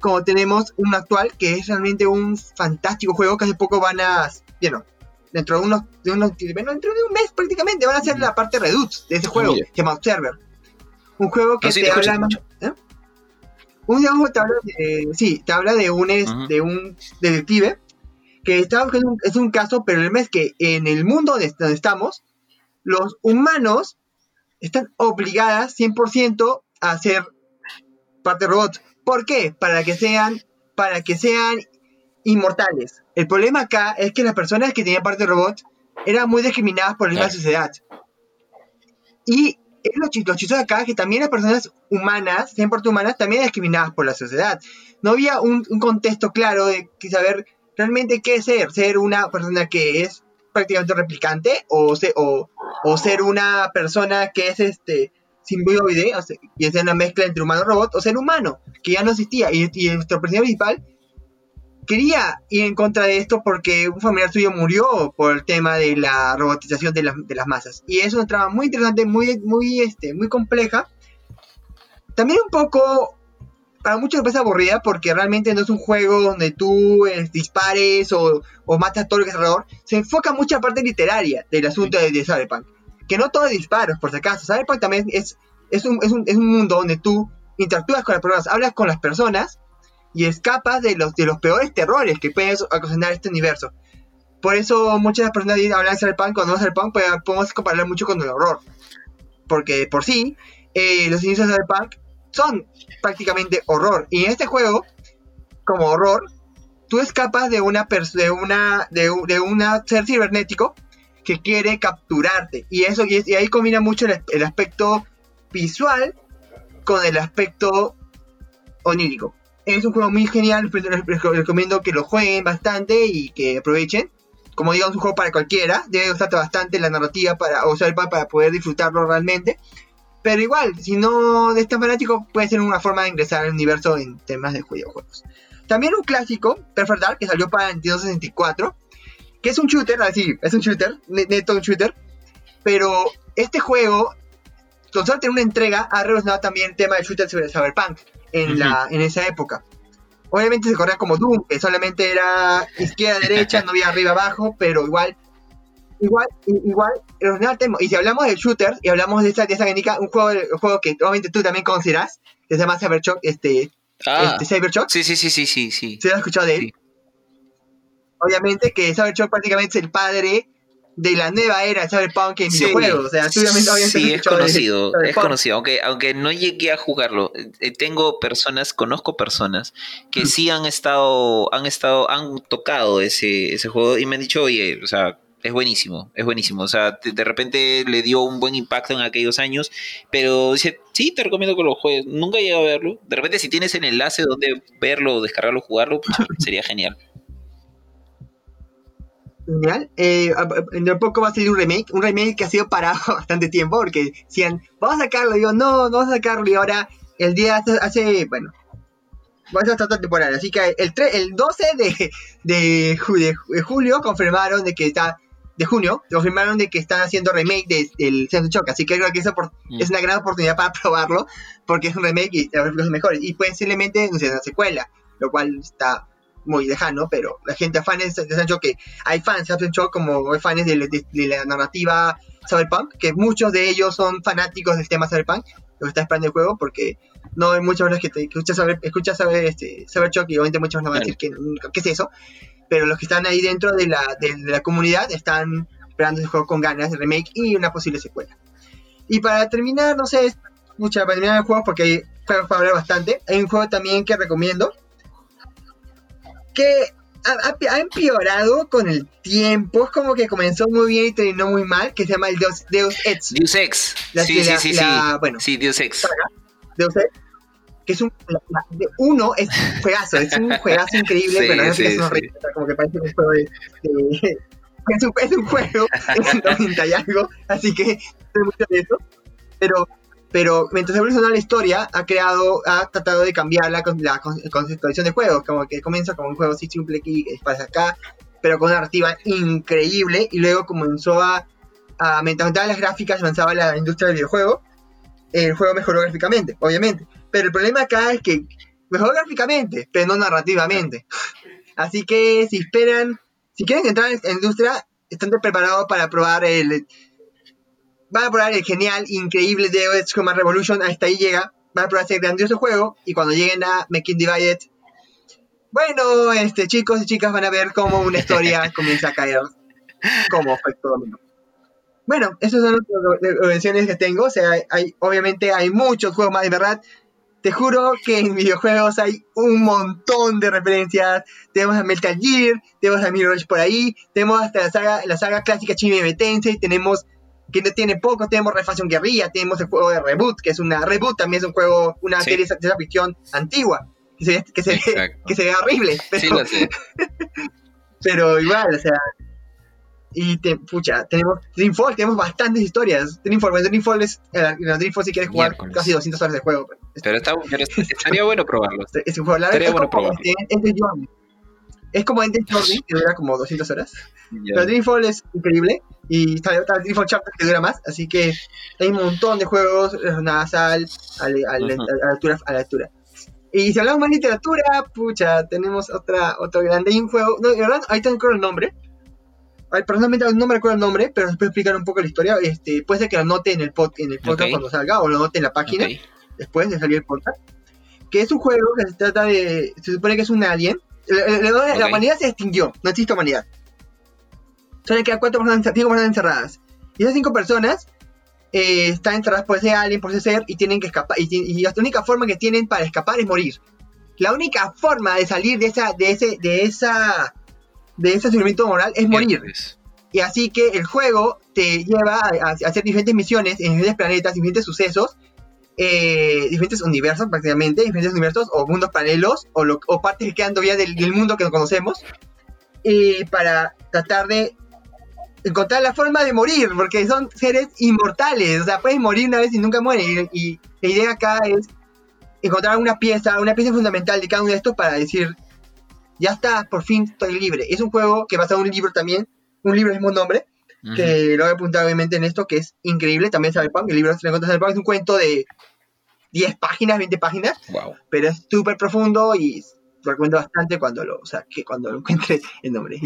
como tenemos un actual que es realmente un fantástico juego que hace poco van a, bueno, dentro de unos, de unos bueno, dentro de un mes prácticamente van a hacer la parte Redux de ese juego, que se llama Observer. Un juego que te, habla ¿eh? un juego te habla de, sí, te habla de un, de un detective que está es un caso, pero el problema es que en el mundo donde, estamos, los humanos están obligadas 100% a hacer parte robot. ¿Por qué? Para que sean, para que sean inmortales. El problema acá es que las personas que tenían parte robot eran muy discriminadas por la misma sociedad. Y es lo, chistoso acá que también las personas humanas, 100% humanas, también eran discriminadas por la sociedad. No había un, contexto claro de saber realmente qué es ser. Ser una persona que es prácticamente replicante o, o, ser una persona que es este simbioide, o y es una mezcla entre humano y robot, o ser humano, que ya no existía. Y, nuestro presidente principal quería ir en contra de esto porque un familiar suyo murió por el tema de la robotización de, de las masas. Y es una trama muy interesante, muy, muy, este, muy compleja. También un poco para muchos parece aburrida porque realmente no es un juego donde tú eh, dispares o, o, matas a todo el que alrededor. Se enfoca mucha parte literaria del asunto de, Cyberpunk. Que no todo es disparos, por si acaso. Cyberpunk también es, es, un, es, un, es un mundo donde tú interactúas con las personas, hablas con las personas y escapas de los, de los peores terrores que puedes ocasionar este universo. Por eso muchas personas hablan de Cyberpunk, cuando no Cyberpunk pues, podemos compararlo mucho con el horror. Porque por sí, eh, los inicios de Cyberpunk son prácticamente horror. Y en este juego, como horror, tú escapas de una de una de, de ser cibernético que quiere capturarte. Y eso y, ahí combina mucho el, aspecto visual con el aspecto onírico. Es un juego muy genial, les recomiendo que lo jueguen bastante y que aprovechen. Como digo, es un juego para cualquiera, debe gustarte bastante la narrativa para, o sea, para poder disfrutarlo realmente. Pero igual, si no de este fanático, puede ser una forma de ingresar al universo en temas de videojuegos. También un clásico, Perfect Dark, que salió para Nintendo 64, que es un shooter, así, es un shooter, neto un shooter, pero este juego, con solo tener una entrega, ha revolucionado también el tema del shooter sobre Cyberpunk en, la, en esa época. Obviamente se corría como Doom, que solamente era izquierda-derecha, <laughs> no había arriba-abajo, pero igual igual, igual, y si hablamos de shooters y hablamos de esa, de esa un juego, un juego que obviamente tú también conocerás, que se llama Cyberchuck, este, ah, este Cyberchuck. Sí, sí, sí, sí, sí, sí. ¿Se has escuchado de él? Obviamente que Cyberchuck prácticamente es el padre de la nueva era de Cyberpunk en videojuegos. O sea, obviamente, sí, es conocido, es conocido, aunque, aunque no llegué a jugarlo. Eh, tengo personas, conozco personas que sí han estado, han estado, han tocado ese, ese juego y me han dicho, oye, o sea, es buenísimo, es buenísimo. O sea, de, repente le dio un buen impacto en aquellos años, pero dice, sí, te recomiendo que lo juegues. Nunca llegué a verlo. De repente, si tienes el enlace donde verlo, descargarlo, jugarlo, pues, <laughs> sería genial. Genial. Eh, de poco va a salir un remake, un remake que ha sido parado <laughs> bastante tiempo, porque decían, vamos a sacarlo, digo, no, no vamos a sacarlo, y ahora el día hace, bueno, va a ser esta temporada. Así que el, el 12 de, de, de, julio confirmaron de que está de junio, confirmaron de que están haciendo remake del de, Sense Shock, así que creo que mm. es una gran oportunidad para <laughs> probarlo, porque es un remake y los mejores, y puede simplemente no sé, una secuela, lo cual está muy lejano, pero la gente, fans de Sense Shock, que hay fans de Sense Shock como hay fans de, la narrativa Cyberpunk, que muchos de ellos son fanáticos del tema Cyberpunk, lo que está esperando el juego, porque no hay muchas personas que te escuchas saber, escuchas saber este y obviamente muchos no van a decir que, qué es eso, pero los que están ahí dentro de la, de, la comunidad están esperando ese juego con ganas de remake y una posible secuela. Y para terminar, no sé, mucha para terminar el juego porque hay juegos para hablar bastante. Hay un juego también que recomiendo que ha, empeorado con el tiempo. Es como que comenzó muy bien y terminó muy mal, que se llama el Deus, Deus Ex. Deus Ex. sí, sí, sí, sí. Bueno, sí, Deus Ex. Deus Ex que es un uno es un juegazo, es un juegazo increíble, <laughs> pero no es que es un como que parece un juego de, <laughs> es, un, es, un, juego, es un 90 y algo, así que sé mucho de eso, pero pero mientras evoluciona la historia, ha creado, ha tratado de cambiar la, la conceptualización de juegos, como que comienza como un juego así simple que pasa acá, pero con una narrativa increíble, y luego comenzó a, a mientras las gráficas avanzaba la industria del videojuego, el juego mejoró gráficamente, obviamente. Pero el problema acá es que Mejor gráficamente, pero no narrativamente. Así que si esperan, si quieren entrar en la industria, están preparados para probar el. Van a probar el genial, increíble de Human Revolution. Hasta ahí llega. Van a probar ese grandioso juego. Y cuando lleguen a Making Divided, bueno, este, chicos y chicas van a ver cómo una historia <laughs> comienza a caer como efecto dominó. Bueno, esas son las menciones que tengo. O sea, hay, obviamente hay muchos juegos más, de verdad. Te juro que en videojuegos hay un montón de referencias. Tenemos a Metal Gear, tenemos a Mirror por ahí, tenemos hasta la saga, la saga clásica Shin Tensei, tenemos que no tiene poco, tenemos Refacción Guerrilla, tenemos el juego de Reboot, que es una Reboot, también es un juego, una serie de ciencia ficción antigua, que se, que se, que se ve horrible, pero, sí, <laughs> pero igual, o sea, y te, pucha, tenemos Dreamfall, tenemos bastantes historias. Dreamfall, Dreamfall es, en Dreamfall si quieres jugar casi 200 horas de juego. Pero, está, pero estaría bueno probarlo. <laughs> Es un juego, la estaría bueno probarlo. Este, Journey. Es como Ender Journey, que dura como 200 horas. Pero Dreamfall es increíble. Y está, el Dreamfall Chapter que dura más. Así que hay un montón de juegos, una sal a, la, altura, a la altura. Y si hablamos más de literatura, pucha, tenemos otra, otro grande. Hay un juego, no, de verdad, ahí tengo el nombre personalmente no me recuerdo el nombre, pero les puedo explicar un poco la historia. Este, puede ser que lo note en el, pod, en el podcast cuando salga o lo note en la página después de salir el podcast. Que es un juego que se trata de. Se supone que es un alien. La, humanidad se extinguió, no existe humanidad. Solo quedan cuatro personas, cinco personas encerradas. Y esas cinco personas eh, están encerradas por ese alien, por ese ser, y tienen que escapar. Y, y, la única forma que tienen para escapar es morir. La única forma de salir de esa, de ese, de esa de ese sufrimiento moral es morir. Y así que el juego te lleva a, hacer diferentes misiones en diferentes planetas, diferentes sucesos, eh, diferentes universos prácticamente, diferentes universos o mundos paralelos o, o partes que quedan todavía del, mundo que no conocemos, y para tratar de encontrar la forma de morir, porque son seres inmortales, o sea, pueden morir una vez y nunca mueren. Y, y la idea acá es encontrar una pieza, una pieza fundamental de cada uno de estos para decir, ya está, por fin estoy libre. Es un juego que basa en un libro también, un libro del mismo nombre, que lo voy a apuntar obviamente en esto, que es increíble, también Cyberpunk, el libro de Cyberpunk. Es un cuento de 10 páginas, 20 páginas, pero es súper profundo y lo recomiendo bastante cuando lo, o sea, que cuando lo encuentre el nombre.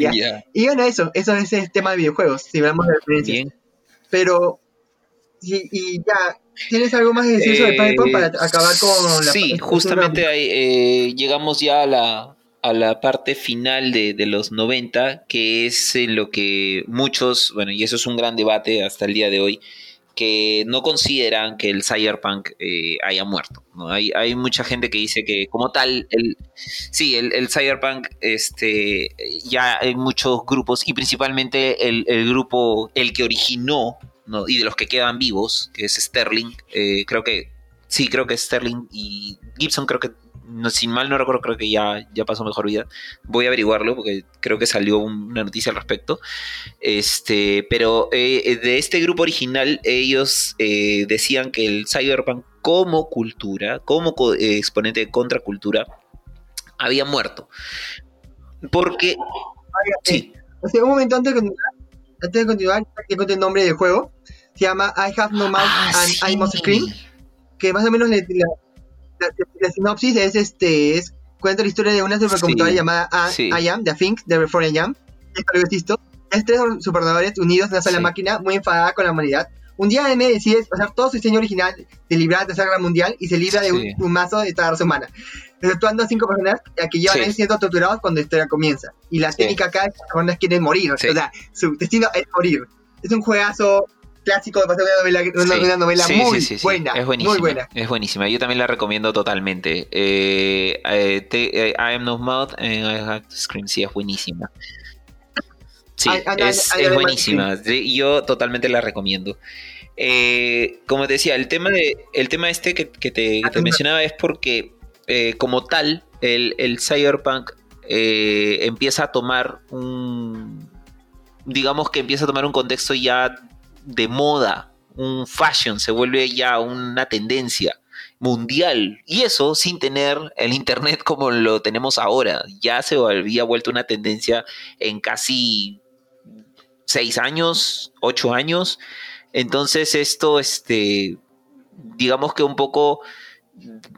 Y bueno, eso, eso es el tema de videojuegos, si hablamos de referencias. Pero, y, ya, ¿Tienes algo más que decir sobre Cyberpunk para acabar con la Sí, justamente ahí, eh, llegamos ya a la, a la parte final de, los 90, que es lo que muchos, bueno, y eso es un gran debate hasta el día de hoy, que no consideran que el cyberpunk eh, haya muerto. ¿no? Hay, hay, mucha gente que dice que como tal, el, sí, el, cyberpunk, este, ya hay muchos grupos, y principalmente el, grupo, el que originó, ¿no? y de los que quedan vivos, que es Sterling, eh, creo que, sí, creo que Sterling y Gibson creo que no, si mal no recuerdo, creo que ya, ya pasó mejor vida. Voy a averiguarlo porque creo que salió una noticia al respecto. Este, pero eh, eh, de este grupo original, ellos eh, decían que el cyberpunk como cultura, como exponente de contracultura, había muerto. Porque. sí. un momento antes de continuar, antes de continuar, que el nombre del juego. Se llama I Have No Mouth ah, and I Must Scream. Que más o menos le, la, sinopsis es este es cuenta la historia de una supercomputadora llamada I, Am, de Think, de Before I Am. Es tres superordenadores unidos en una sola máquina muy enfadada con la humanidad. Un día AM decide pasar todo su diseño original de librar de la Guerra Mundial y se libra de un, mazo de esta raza humana. Exceptuando a cinco personas que llevan siendo torturados cuando la historia comienza. Y la técnica acá es que las personas quieren morir. O sea, su destino es morir. Es un juegazo clásico de pasar una novela, una, novela muy buena. Es buenísima. Muy buena. Es buenísima. Yo también la recomiendo totalmente. Eh, eh, eh, I am no mouth and I have to scream. Sí, es buenísima. Sí, es, buenísima. Yo totalmente la recomiendo. como te decía, el tema, de, el tema este que, te, mencionaba es porque, como tal, el, el cyberpunk empieza a tomar un. Digamos que empieza a tomar un contexto ya de moda, un fashion, se vuelve ya una tendencia mundial. Y eso sin tener el Internet <laughs> como lo tenemos ahora. Ya se había vuelto una tendencia en casi seis años, ocho años. Entonces esto, este, digamos que un poco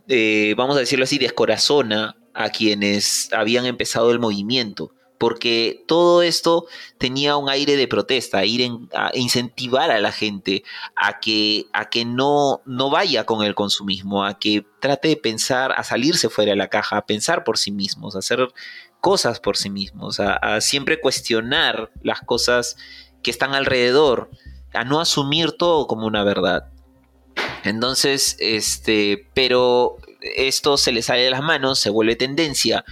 eh, vamos a decirlo así, descorazona a quienes habían empezado el movimiento porque todo esto tenía un aire de protesta, ir a incentivar a la gente a que, a que no, no vaya con el consumismo, a que trate de pensar, a salirse fuera de la caja, a pensar por sí mismos, a hacer cosas por sí mismos, a, siempre cuestionar las cosas que están alrededor, a no asumir todo como una verdad. Entonces, este, pero esto se le sale de las manos, se vuelve tendencia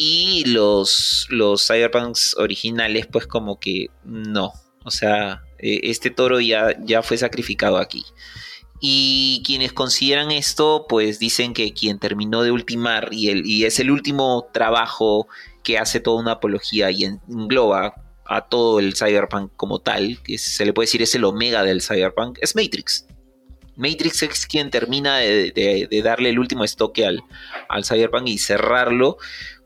y los, los Cyberpunks originales, pues como que no. O sea, e, este toro ya, ya fue sacrificado aquí. Y quienes consideran esto, pues dicen que quien terminó de ultimar y, el, y es el último trabajo que hace toda una apología y engloba a todo el cyberpunk como tal, que se le puede decir es el omega del cyberpunk, es Matrix. Matrix es quien termina de, darle el último estoque al, al cyberpunk y cerrarlo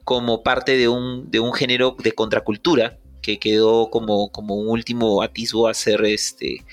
como parte de un, de un género de contracultura que quedó como, como un último atisbo a hacer este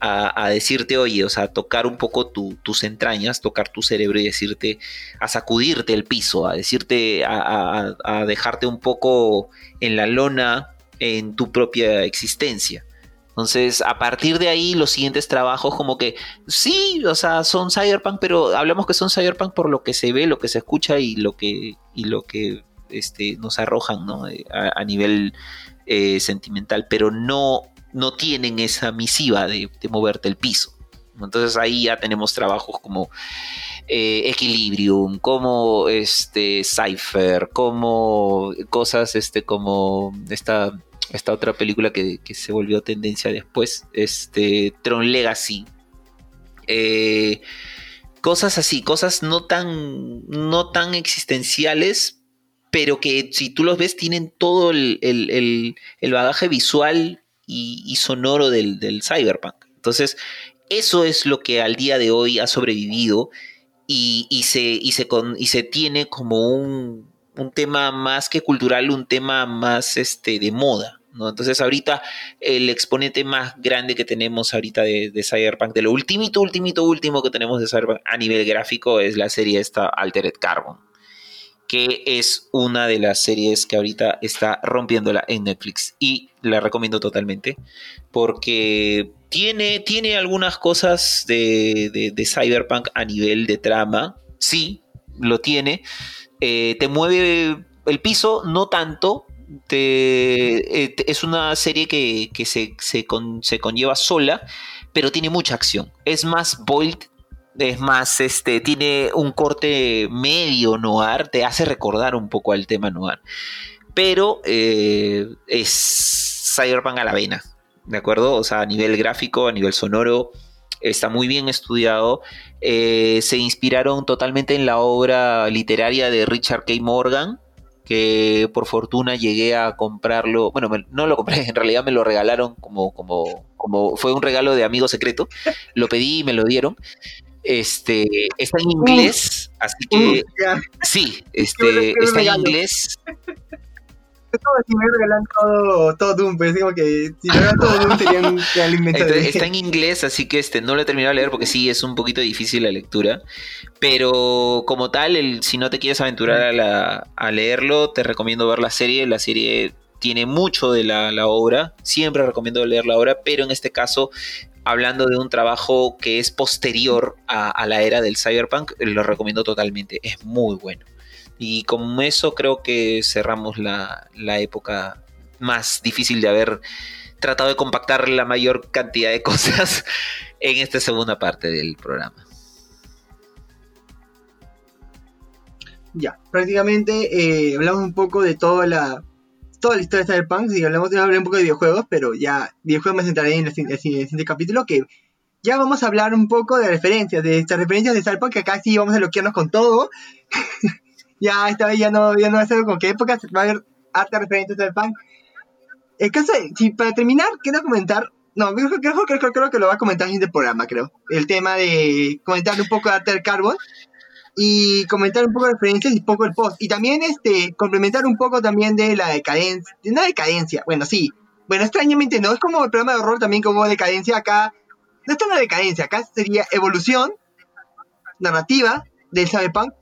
a, decirte, oye, o sea, tocar un poco tus entrañas, tocar tu cerebro y decirte, a sacudirte el piso, a decirte, a, a, dejarte un poco en la lona en tu propia existencia. Entonces, a partir de ahí, los siguientes trabajos, como que sí, o sea, son cyberpunk, pero hablamos que son cyberpunk por lo que se ve, lo que se escucha y lo que, y lo que este, nos arrojan eh, a, nivel eh, sentimental, pero no, no tienen esa misiva de, moverte el piso. Entonces ahí ya tenemos trabajos como eh, Equilibrium, como este, Cypher, como cosas este, como esta, esta otra película que, se volvió tendencia después, este, Tron Legacy. cosas así, cosas no tan, no tan existenciales, pero que si tú los ves tienen todo el, bagaje visual y, sonoro del, cyberpunk. Entonces, eso es lo que al día de hoy ha sobrevivido y, se, y se, y se tiene como un, tema más que cultural, un tema más este, de moda. ¿no? Entonces ahorita el exponente más grande que tenemos ahorita de, de, Cyberpunk, de lo ultimito, ultimito, último que tenemos de Cyberpunk a nivel gráfico es la serie esta Altered Carbon que es una de las series que ahorita está rompiéndola en Netflix. Y la recomiendo totalmente porque tiene, tiene algunas cosas de, cyberpunk a nivel de trama, sí, lo tiene, eh, te mueve el piso, no tanto, eh, es una serie que, se, se, se, conlleva sola, pero tiene mucha acción. Es más bold es más, este, tiene un corte medio noir, te hace recordar un poco al tema noir. Pero eh, es Cyberpunk a la vena, ¿de acuerdo? O sea, a nivel gráfico, a nivel sonoro, está muy bien estudiado. Eh, se inspiraron totalmente en la obra literaria de Richard K. Morgan, que por fortuna llegué a comprarlo. Bueno, no lo compré, <laughs> en realidad me lo regalaron como, como, como fue un regalo de amigo secreto. Lo pedí y me lo dieron. Este, está en inglés, así que sí, este, está en inglés. si me regalan todo, todo Doom, pero es como que si me todo Doom tenían <laughs> que alimentar. Está en inglés, así que este, no lo he terminado de leer porque sí, es un poquito difícil la lectura. Pero como tal, el, si no te quieres aventurar a, la, a leerlo, te recomiendo ver la serie. La serie tiene mucho de la, la, obra. Siempre recomiendo leer la obra, pero en este caso hablando de un trabajo que es posterior a, la era del cyberpunk, lo recomiendo totalmente, es muy bueno. Y con eso creo que cerramos la, época más difícil de haber tratado de compactar la mayor cantidad de <laughs> cosas en esta segunda parte del programa. Ya, prácticamente eh, hablamos un poco de toda la, toda la historia de Cyberpunk. Si hablamos de hablar un poco de videojuegos, pero ya videojuegos me centraré en el, siguiente capítulo que ya vamos a hablar un poco de referencias, de estas referencias de Cyberpunk, que acá sí vamos a bloquearnos con todo. <laughs> ya esta vez ya no, ya no va a ser con qué época, va a haber harta referencias de Cyberpunk. El caso, si para terminar, quiero comentar, no, creo, creo, creo, creo, que lo va a comentar en este programa, creo. El tema de comentar un poco de Alter Carbon y comentar un poco de referencias y poco el post. Y también este complementar un poco también de la decadencia. De una decadencia, bueno, sí. Bueno, extrañamente no, es como el programa de horror también como decadencia acá. No está una decadencia, acá sería evolución. narrativa del cyberpunk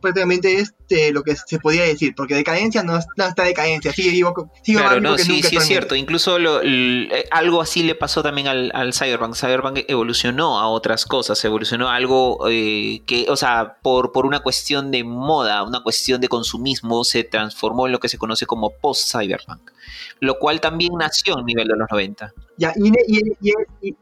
prácticamente es este, lo que se podría decir, porque decadencia no, no está decadencia, sigue vivo, sigue claro, no, sí, sí es cierto, incluso lo, eh, algo así le pasó también al, al, cyberpunk, cyberpunk evolucionó a otras cosas, evolucionó a algo eh, que, o sea, por, por una cuestión de moda, una cuestión de consumismo, se transformó en lo que se conoce como post-cyberpunk, lo cual también nació a nivel de los 90. Ya, y, y, y,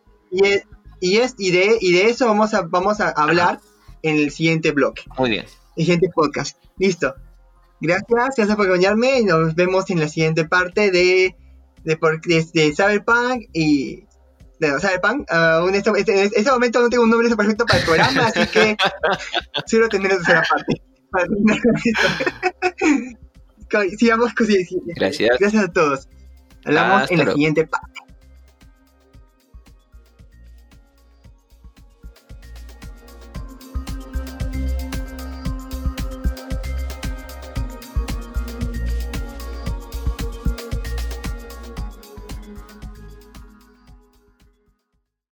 y, es, y, de, y de eso vamos a, vamos a hablar en el siguiente bloque. Muy bien. El siguiente podcast. Listo. Gracias, gracias por acompañarme y nos vemos en la siguiente parte de, de, de, Cyberpunk y de Cyberpunk. Uh, en, este, este, en, este, momento no tengo un nombre perfecto para el programa, así que <laughs> solo tendré la tercera parte. <laughs> Sigamos con Gracias. Gracias a todos. Hablamos en la siguiente parte.